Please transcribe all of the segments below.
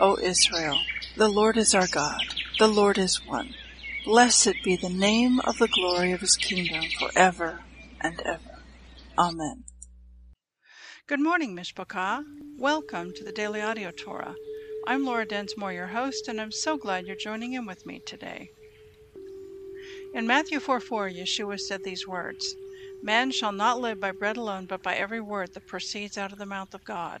O Israel, the Lord is our God, the Lord is one. Blessed be the name of the glory of his kingdom forever and ever. Amen. Good morning, Mishpachah. Welcome to the Daily Audio Torah. I'm Laura Densmore, your host, and I'm so glad you're joining in with me today. In Matthew 4 4, Yeshua said these words Man shall not live by bread alone, but by every word that proceeds out of the mouth of God.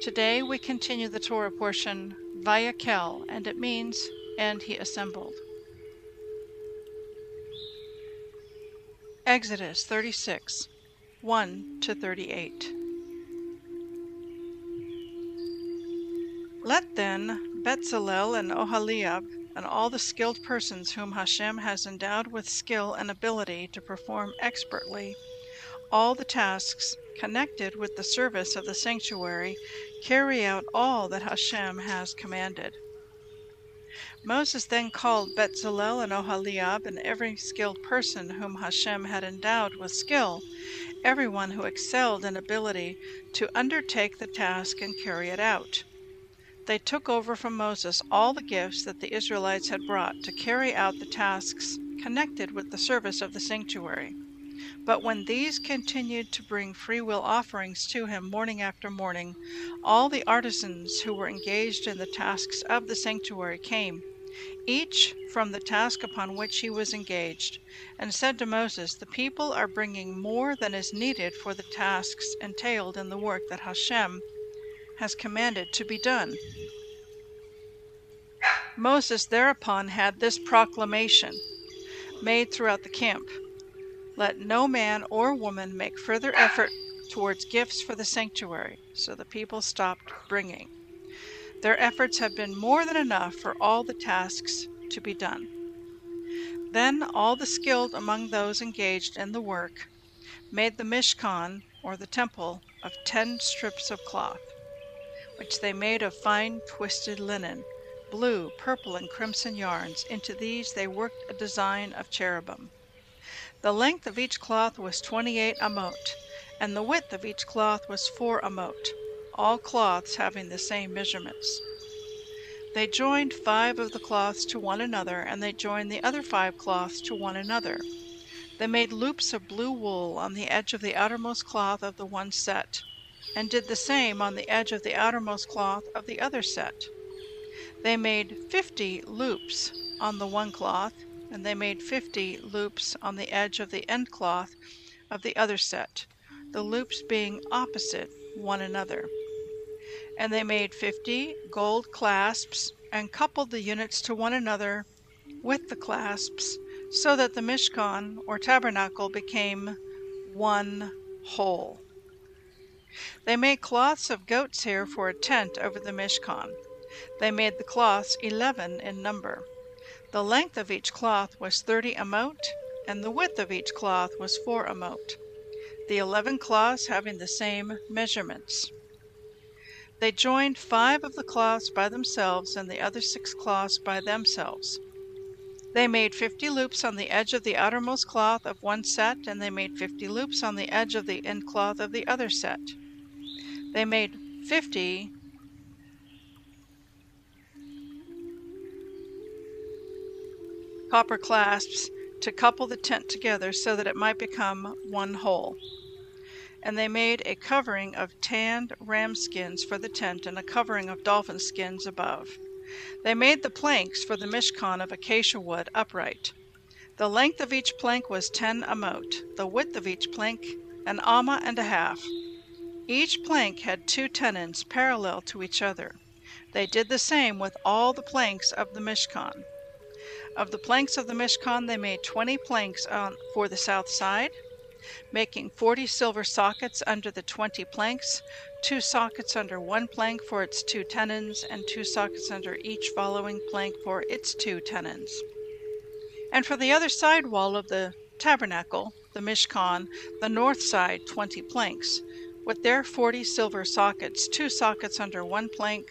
Today we continue the Torah portion Vayachel, and it means, and he assembled. Exodus 36 1 to 38. Let then Betzalel and Oholiab and all the skilled persons whom Hashem has endowed with skill and ability to perform expertly all the tasks connected with the service of the sanctuary carry out all that Hashem has commanded. Moses then called Betzalel and Oholiab and every skilled person whom Hashem had endowed with skill, everyone who excelled in ability, to undertake the task and carry it out. They took over from Moses all the gifts that the Israelites had brought to carry out the tasks connected with the service of the sanctuary. But when these continued to bring free will offerings to him morning after morning, all the artisans who were engaged in the tasks of the sanctuary came, each from the task upon which he was engaged, and said to Moses, The people are bringing more than is needed for the tasks entailed in the work that Hashem has commanded to be done. Moses thereupon had this proclamation made throughout the camp Let no man or woman make further effort towards gifts for the sanctuary. So the people stopped bringing. Their efforts have been more than enough for all the tasks to be done. Then all the skilled among those engaged in the work made the Mishkan, or the temple, of ten strips of cloth which they made of fine twisted linen, blue, purple, and crimson yarns. Into these they worked a design of cherubim. The length of each cloth was twenty eight amot, and the width of each cloth was four amot, all cloths having the same measurements. They joined five of the cloths to one another, and they joined the other five cloths to one another. They made loops of blue wool on the edge of the outermost cloth of the one set and did the same on the edge of the outermost cloth of the other set. They made fifty loops on the one cloth, and they made fifty loops on the edge of the end cloth of the other set, the loops being opposite one another. And they made fifty gold clasps and coupled the units to one another with the clasps, so that the Mishkan or tabernacle became one whole. They made cloths of goat's hair for a tent over the Mishkan. They made the cloths eleven in number. The length of each cloth was thirty amot, and the width of each cloth was four amot, the eleven cloths having the same measurements. They joined five of the cloths by themselves and the other six cloths by themselves. They made fifty loops on the edge of the outermost cloth of one set, and they made fifty loops on the edge of the end cloth of the other set. They made fifty copper clasps to couple the tent together so that it might become one whole. And they made a covering of tanned ram skins for the tent and a covering of dolphin skins above. They made the planks for the mishkan of acacia wood upright. The length of each plank was ten amot, the width of each plank an amma and a half. Each plank had two tenons parallel to each other. They did the same with all the planks of the mishkan. Of the planks of the Mishkan, they made 20 planks on, for the south side, making 40 silver sockets under the 20 planks, two sockets under one plank for its two tenons, and two sockets under each following plank for its two tenons. And for the other side wall of the tabernacle, the Mishkan, the north side, 20 planks, with their 40 silver sockets, two sockets under one plank,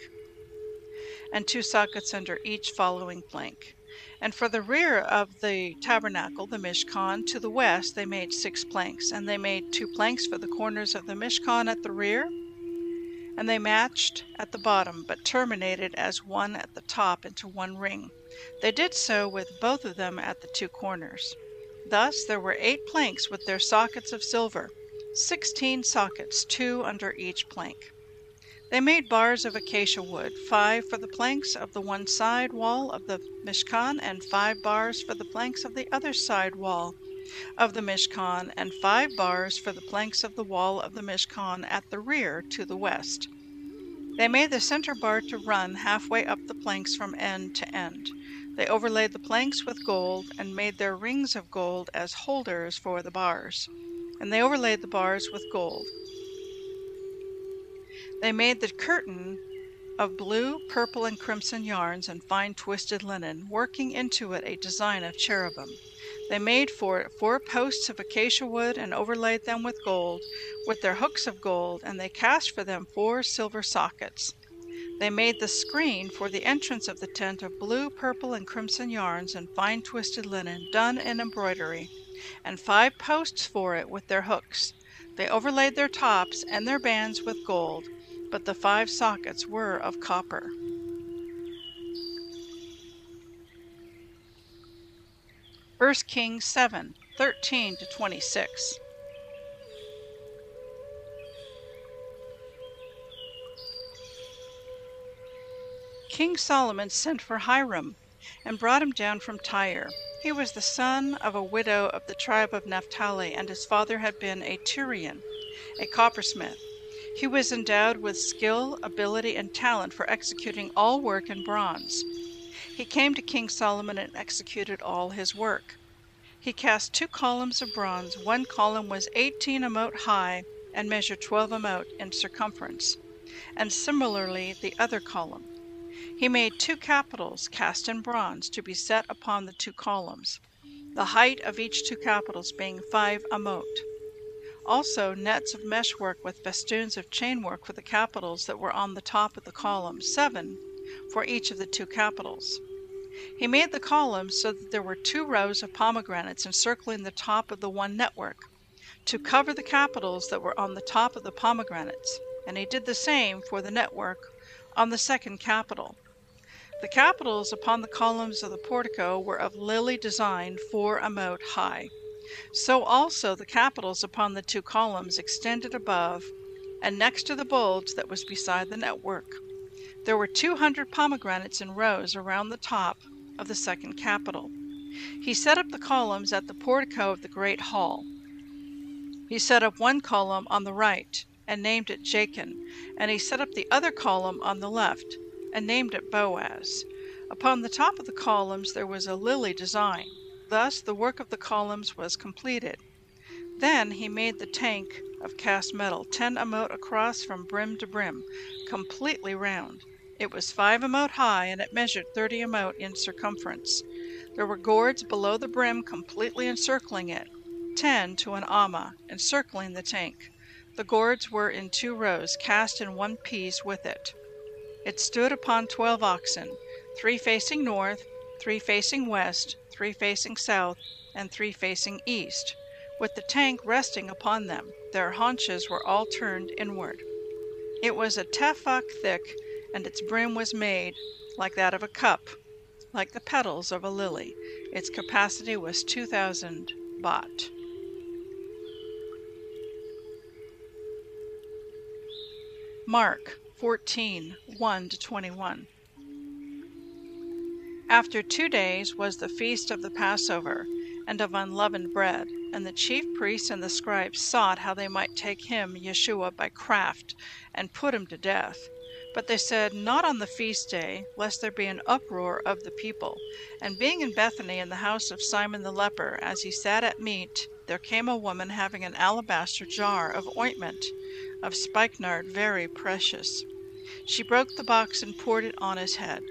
and two sockets under each following plank. And for the rear of the tabernacle, the Mishkan, to the west, they made six planks. And they made two planks for the corners of the Mishkan at the rear. And they matched at the bottom, but terminated as one at the top into one ring. They did so with both of them at the two corners. Thus there were eight planks with their sockets of silver, sixteen sockets, two under each plank. They made bars of acacia wood, five for the planks of the one side wall of the Mishkan, and five bars for the planks of the other side wall of the Mishkan, and five bars for the planks of the wall of the Mishkan at the rear to the west. They made the center bar to run halfway up the planks from end to end. They overlaid the planks with gold and made their rings of gold as holders for the bars. And they overlaid the bars with gold. They made the curtain of blue, purple, and crimson yarns and fine twisted linen, working into it a design of cherubim. They made for it four posts of acacia wood and overlaid them with gold, with their hooks of gold, and they cast for them four silver sockets. They made the screen for the entrance of the tent of blue, purple, and crimson yarns and fine twisted linen, done in embroidery, and five posts for it with their hooks. They overlaid their tops and their bands with gold but the five sockets were of copper. First Kings 7, 13 to 26. King Solomon sent for Hiram and brought him down from Tyre. He was the son of a widow of the tribe of Naphtali, and his father had been a Tyrian, a coppersmith. He was endowed with skill, ability, and talent for executing all work in bronze. He came to King Solomon and executed all his work. He cast two columns of bronze. One column was 18 amot high and measured 12 amot in circumference, and similarly the other column. He made two capitals cast in bronze to be set upon the two columns, the height of each two capitals being 5 amot. Also nets of meshwork with festoons of chainwork for the capitals that were on the top of the column, seven for each of the two capitals. He made the columns so that there were two rows of pomegranates encircling the top of the one network, to cover the capitals that were on the top of the pomegranates, and he did the same for the network on the second capital. The capitals upon the columns of the portico were of lily design four amot high. So also the capitals upon the two columns extended above and next to the bulge that was beside the network. There were two hundred pomegranates in rows around the top of the second capital. He set up the columns at the portico of the great hall. He set up one column on the right, and named it Jachin. And he set up the other column on the left, and named it Boaz. Upon the top of the columns there was a lily design. Thus the work of the columns was completed. Then he made the tank of cast metal, ten amot across from brim to brim, completely round. It was five amot high, and it measured thirty amot in circumference. There were gourds below the brim completely encircling it, ten to an amma, encircling the tank. The gourds were in two rows, cast in one piece with it. It stood upon twelve oxen, three facing north, three facing west, three facing south, and three facing east, with the tank resting upon them. Their haunches were all turned inward. It was a tefach thick, and its brim was made like that of a cup, like the petals of a lily. Its capacity was 2,000 bath. Mark 14 1 21. After two days was the feast of the Passover and of unleavened bread, and the chief priests and the scribes sought how they might take him, Yeshua, by craft, and put him to death. But they said, Not on the feast day, lest there be an uproar of the people. And being in Bethany in the house of Simon the leper, as he sat at meat, there came a woman having an alabaster jar of ointment of spikenard very precious. She broke the box and poured it on his head.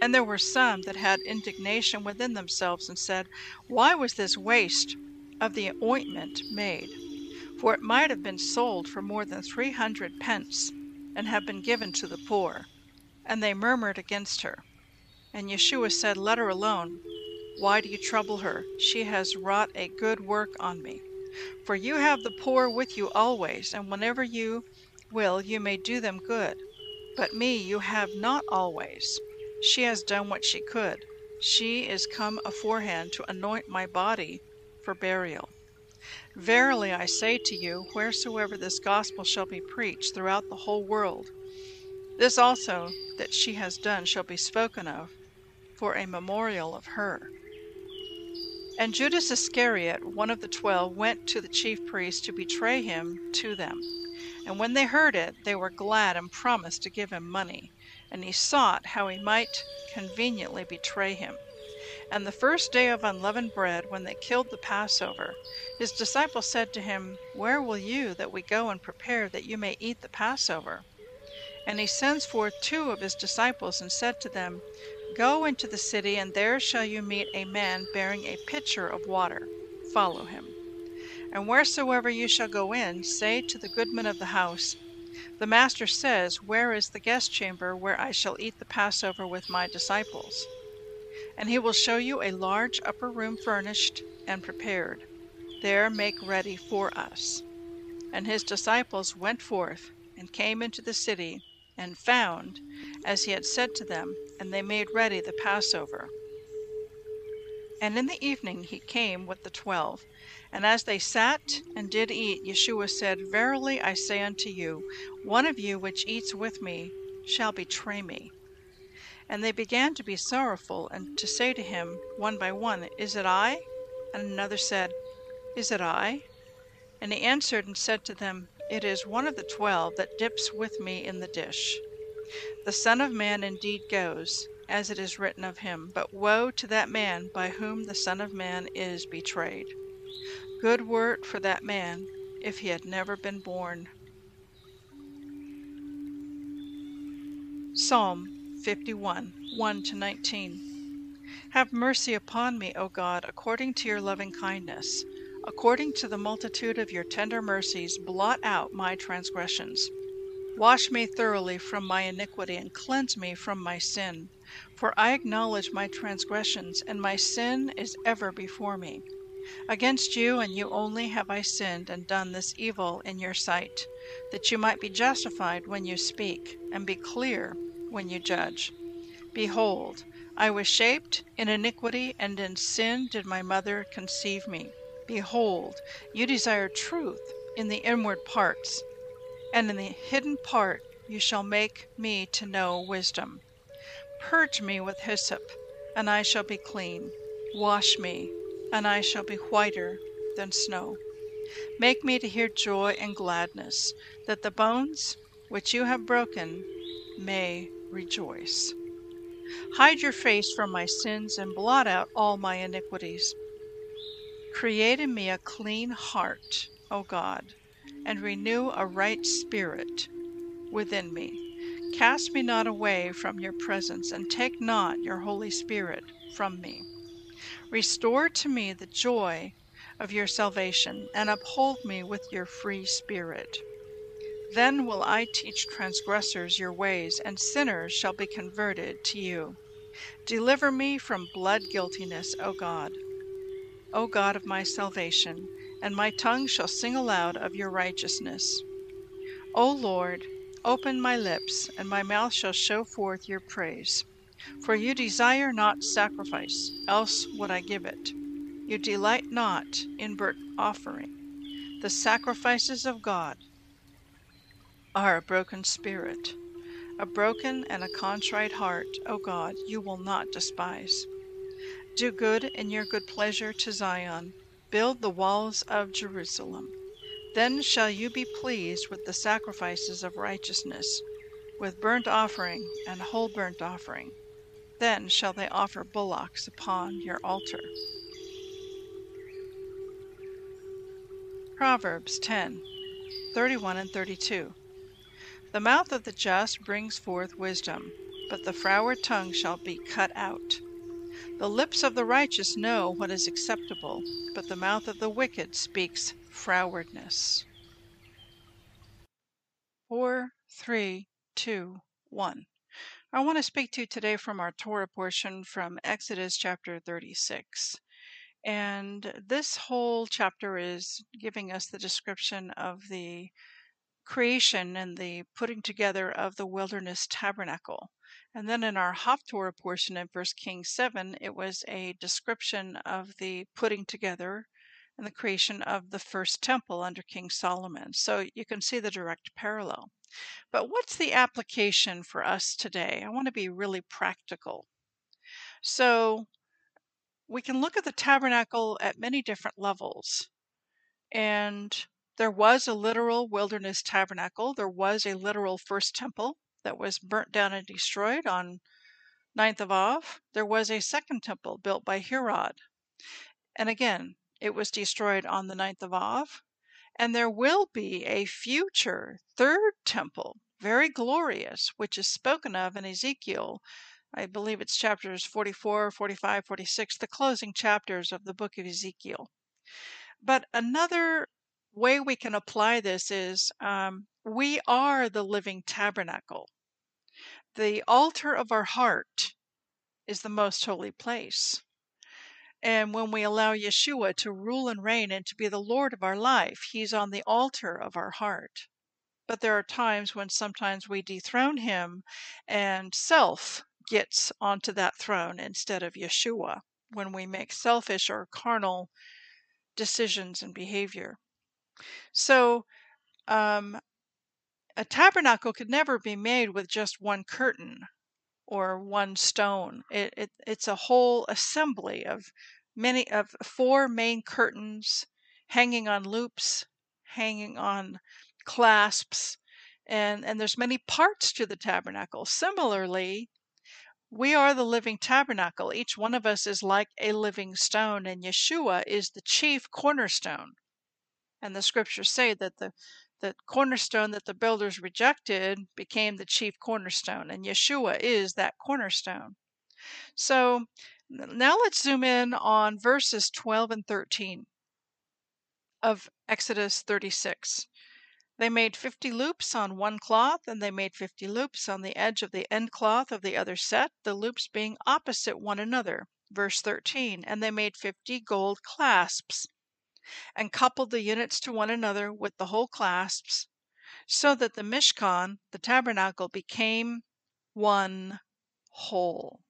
And there were some that had indignation within themselves and said, Why was this waste of the ointment made? For it might have been sold for more than three hundred pence, and have been given to the poor. And they murmured against her. And Yeshua said, Let her alone. Why do you trouble her? She has wrought a good work on me. For you have the poor with you always, and whenever you will you may do them good. But me you have not always. She has done what she could. She is come aforehand to anoint my body for burial. Verily I say to you, wheresoever this gospel shall be preached throughout the whole world, this also that she has done shall be spoken of for a memorial of her. And Judas Iscariot, one of the twelve, went to the chief priests to betray him to them. And when they heard it, they were glad and promised to give him money. And he sought how he might conveniently betray him. And the first day of unleavened bread, when they killed the Passover, his disciples said to him, Where will you that we go and prepare that you may eat the Passover? And he sends forth two of his disciples and said to them, Go into the city, and there shall you meet a man bearing a pitcher of water. Follow him. And wheresoever you shall go in, say to the goodman of the house, The master says, Where is the guest chamber where I shall eat the Passover with my disciples? And he will show you a large upper room furnished and prepared. There make ready for us. And his disciples went forth and came into the city and found, as he had said to them, and they made ready the Passover. And in the evening he came with the twelve. And as they sat and did eat, Yeshua said, Verily I say unto you, one of you which eats with me shall betray me. And they began to be sorrowful, and to say to him, one by one, Is it I? And another said, Is it I? And he answered and said to them, It is one of the twelve that dips with me in the dish. The Son of Man indeed goes, as it is written of him, but woe to that man by whom the Son of Man is betrayed. Good word for that man if he had never been born. Psalm 51 1 to 19. Have mercy upon me, O God, according to your loving kindness. According to the multitude of your tender mercies, blot out my transgressions. Wash me thoroughly from my iniquity and cleanse me from my sin. For I acknowledge my transgressions, and my sin is ever before me. Against you and you only have I sinned and done this evil in your sight, that you might be justified when you speak, and be clear when you judge. Behold, I was shaped in iniquity, and in sin did my mother conceive me. Behold, you desire truth in the inward parts, and in the hidden part you shall make me to know wisdom. Purge me with hyssop, and I shall be clean. Wash me, and I shall be whiter than snow. Make me to hear joy and gladness, that the bones which you have broken may rejoice. Hide your face from my sins and blot out all my iniquities. Create in me a clean heart, O God, and renew a right spirit within me. Cast me not away from your presence, and take not your Holy Spirit from me. Restore to me the joy of your salvation, and uphold me with your free spirit. Then will I teach transgressors your ways, and sinners shall be converted to you. Deliver me from blood guiltiness, O God. O God of my salvation, and my tongue shall sing aloud of your righteousness. O Lord, open my lips, and my mouth shall show forth your praise. For you desire not sacrifice, else would I give it. You delight not in burnt offering. The sacrifices of God are a broken spirit. A broken and a contrite heart, O God, you will not despise. Do good in your good pleasure to Zion. Build the walls of Jerusalem. Then shall you be pleased with the sacrifices of righteousness, with burnt offering and whole burnt offering. Then shall they offer bullocks upon your altar. Proverbs 10 31 and 32. The mouth of the just brings forth wisdom, but the froward tongue shall be cut out. The lips of the righteous know what is acceptable, but the mouth of the wicked speaks frowardness. 4, 3, 2, 1. I want to speak to you today from our Torah portion from Exodus chapter 36. And this whole chapter is giving us the description of the creation and the putting together of the wilderness tabernacle. And then in our Haftorah portion in 1 Kings 7, it was a description of the putting together and the creation of the first temple under King Solomon. So you can see the direct parallel. But what's the application for us today? I want to be really practical. So we can look at the tabernacle at many different levels. And there was a literal wilderness tabernacle. There was a literal first temple that was burnt down and destroyed on 9th of Av. There was a second temple built by Herod. And again, it was destroyed on the 9th of Av. And there will be a future third temple, very glorious, which is spoken of in Ezekiel I believe it's chapters 44, 45, 46, the closing chapters of the book of Ezekiel. But another way we can apply this is um, we are the living tabernacle. The altar of our heart is the most holy place. And when we allow Yeshua to rule and reign and to be the Lord of our life, He's on the altar of our heart. But there are times when sometimes we dethrone Him and self gets onto that throne instead of Yeshua when we make selfish or carnal decisions and behavior. So, um, a tabernacle could never be made with just one curtain or one stone. It, it, it's a whole assembly of many of four main curtains hanging on loops, hanging on clasps, and and there's many parts to the tabernacle. Similarly, we are the living tabernacle. Each one of us is like a living stone, and Yeshua is the chief cornerstone. And the scriptures say that the the cornerstone that the builders rejected became the chief cornerstone, and Yeshua is that cornerstone. So now let's zoom in on verses 12 and 13 of Exodus 36. They made fifty loops on one cloth, and they made fifty loops on the edge of the end cloth of the other set, the loops being opposite one another. Verse 13 And they made fifty gold clasps, and coupled the units to one another with the whole clasps, so that the Mishkan, the tabernacle, became one whole.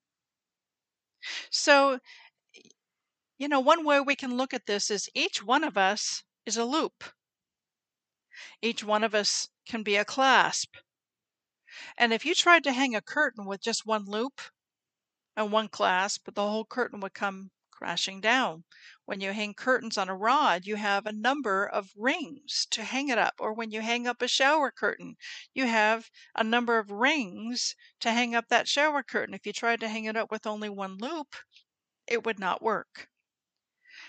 So, you know, one way we can look at this is each one of us is a loop. Each one of us can be a clasp. And if you tried to hang a curtain with just one loop and one clasp, the whole curtain would come crashing down. When you hang curtains on a rod, you have a number of rings to hang it up. Or when you hang up a shower curtain, you have a number of rings to hang up that shower curtain. If you tried to hang it up with only one loop, it would not work.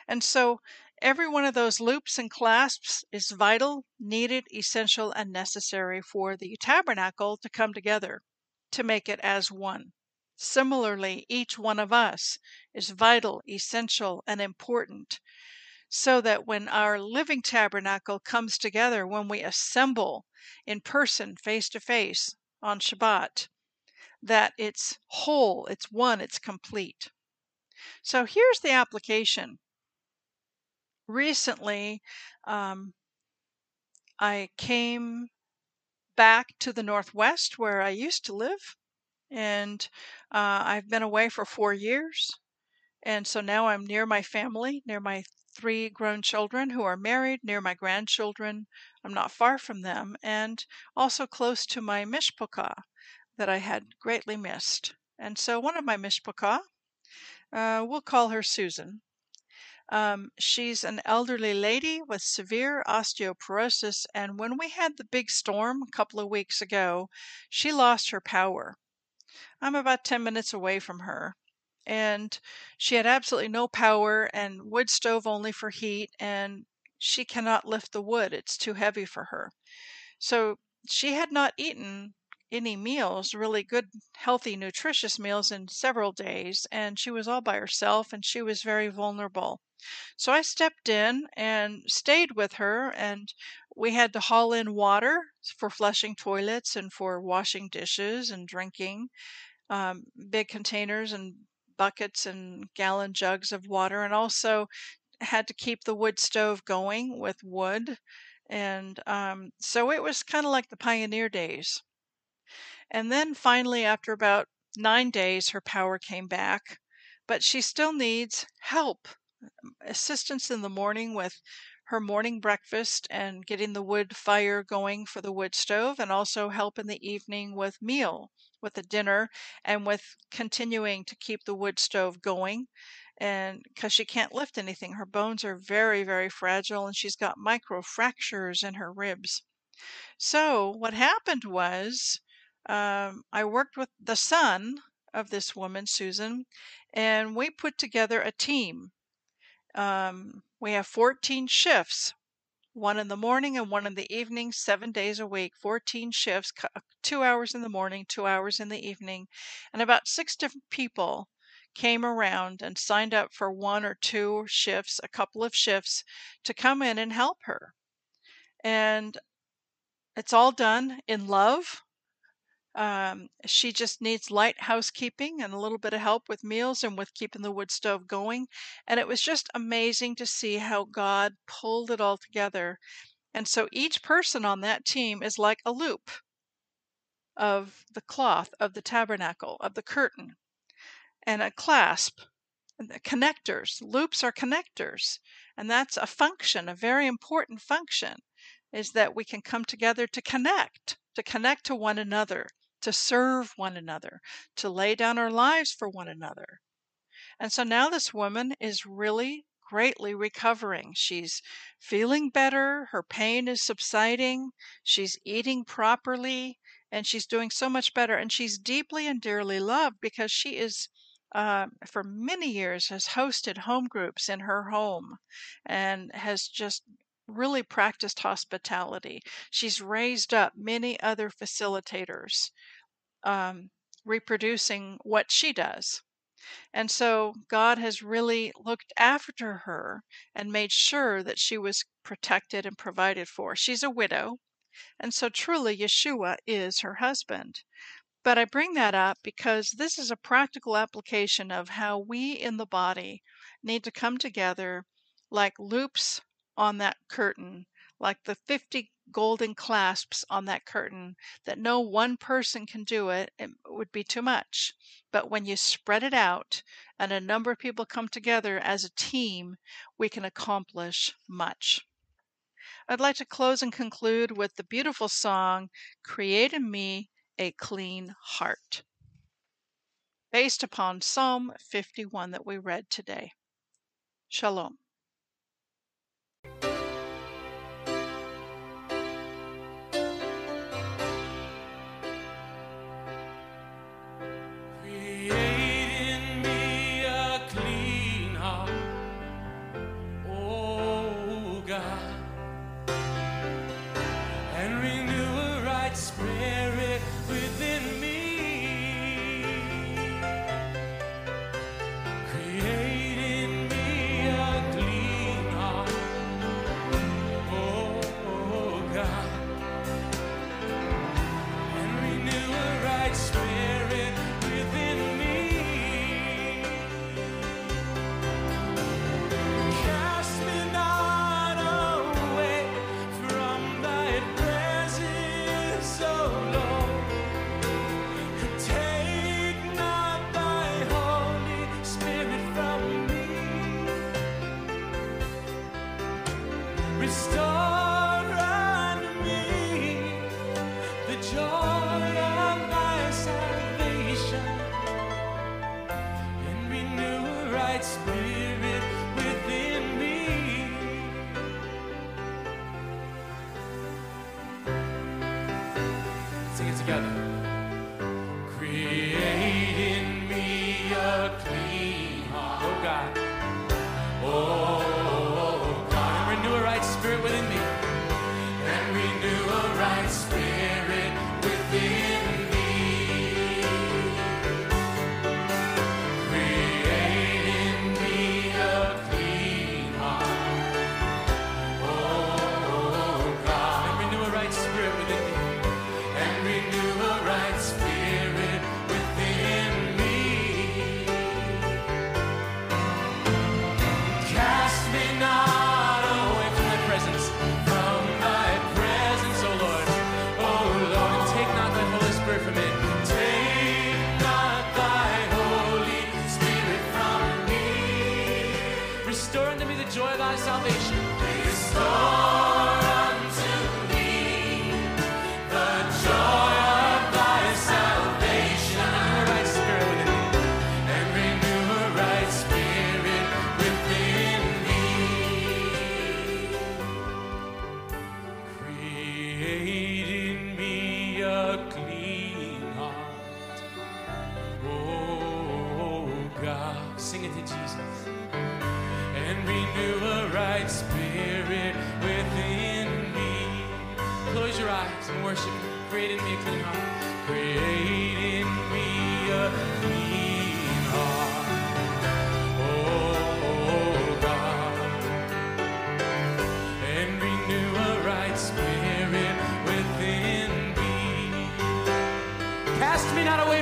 And so every one of those loops and clasps is vital, needed, essential, and necessary for the tabernacle to come together to make it as one. Similarly, each one of us is vital, essential, and important so that when our living tabernacle comes together, when we assemble in person, face to face on Shabbat, that it's whole, it's one, it's complete. So here's the application recently um, I came back to the Northwest where I used to live, and uh, I've been away for four years. And so now I'm near my family, near my three grown children who are married, near my grandchildren. I'm not far from them, and also close to my mishpachah that I had greatly missed. And so one of my mishpachah, uh, we'll call her Susan, um, she's an elderly lady with severe osteoporosis, and when we had the big storm a couple of weeks ago, she lost her power. I'm about 10 minutes away from her, and she had absolutely no power and wood stove only for heat, and she cannot lift the wood, it's too heavy for her. So she had not eaten any meals, really good, healthy, nutritious meals in several days, and she was all by herself and she was very vulnerable. So I stepped in and stayed with her, and we had to haul in water for flushing toilets and for washing dishes and drinking, um, big containers and buckets and gallon jugs of water, and also had to keep the wood stove going with wood. And um, so it was kind of like the pioneer days. And then finally, after about nine days, her power came back, but she still needs help assistance in the morning with her morning breakfast and getting the wood fire going for the wood stove, and also help in the evening with meal, with the dinner, and with continuing to keep the wood stove going. And because she can't lift anything, her bones are very, very fragile, and she's got micro fractures in her ribs. So, what happened was um, I worked with the son of this woman, Susan, and we put together a team um, we have 14 shifts, one in the morning and one in the evening, seven days a week, 14 shifts, uh, two hours in the morning, two hours in the evening. And about six different people came around and signed up for one or two shifts, a couple of shifts to come in and help her. And it's all done in love. Um, she just needs light housekeeping and a little bit of help with meals and with keeping the wood stove going. And it was just amazing to see how God pulled it all together. And so each person on that team is like a loop of the cloth of the tabernacle, of the curtain, and a clasp. The connectors. Loops are connectors. And that's a function, a very important function, is that we can come together to connect, to connect to one another to serve one another, to lay down our lives for one another. And so now this woman is really greatly recovering. She's feeling better, her pain is subsiding, she's eating properly, and she's doing so much better. And she's deeply and dearly loved because she is. Uh, for many years has hosted home groups in her home and has just really practiced hospitality. She's raised up many other facilitators um, reproducing what she does. And so God has really looked after her and made sure that she was protected and provided for. She's a widow, and so truly Yeshua is her husband. But I bring that up because this is a practical application of how we in the body need to come together like loops on that curtain, like the 50 golden clasps on that curtain that no one person can do it, it would be too much. But when you spread it out and a number of people come together as a team, we can accomplish much. I'd like to close and conclude with the beautiful song, Create in Me a Clean Heart, based upon Psalm 51 that we read today. Shalom.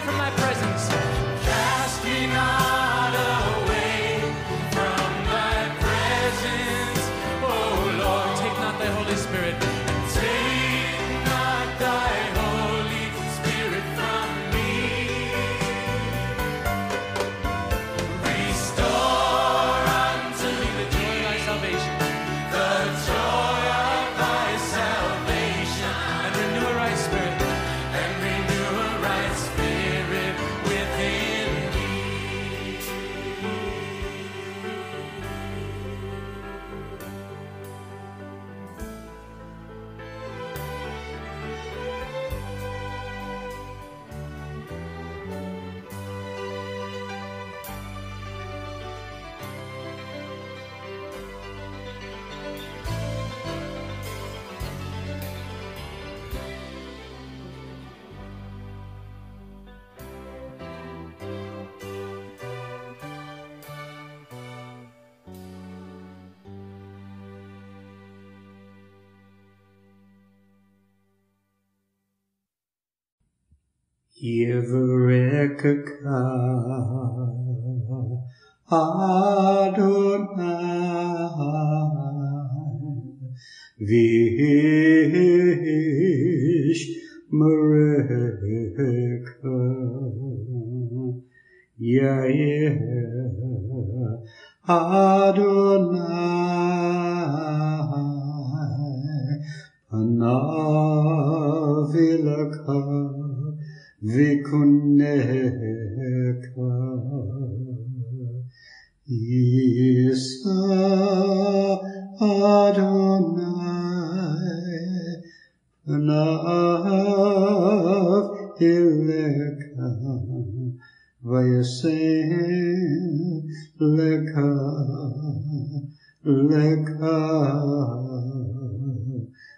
From thy Yevreka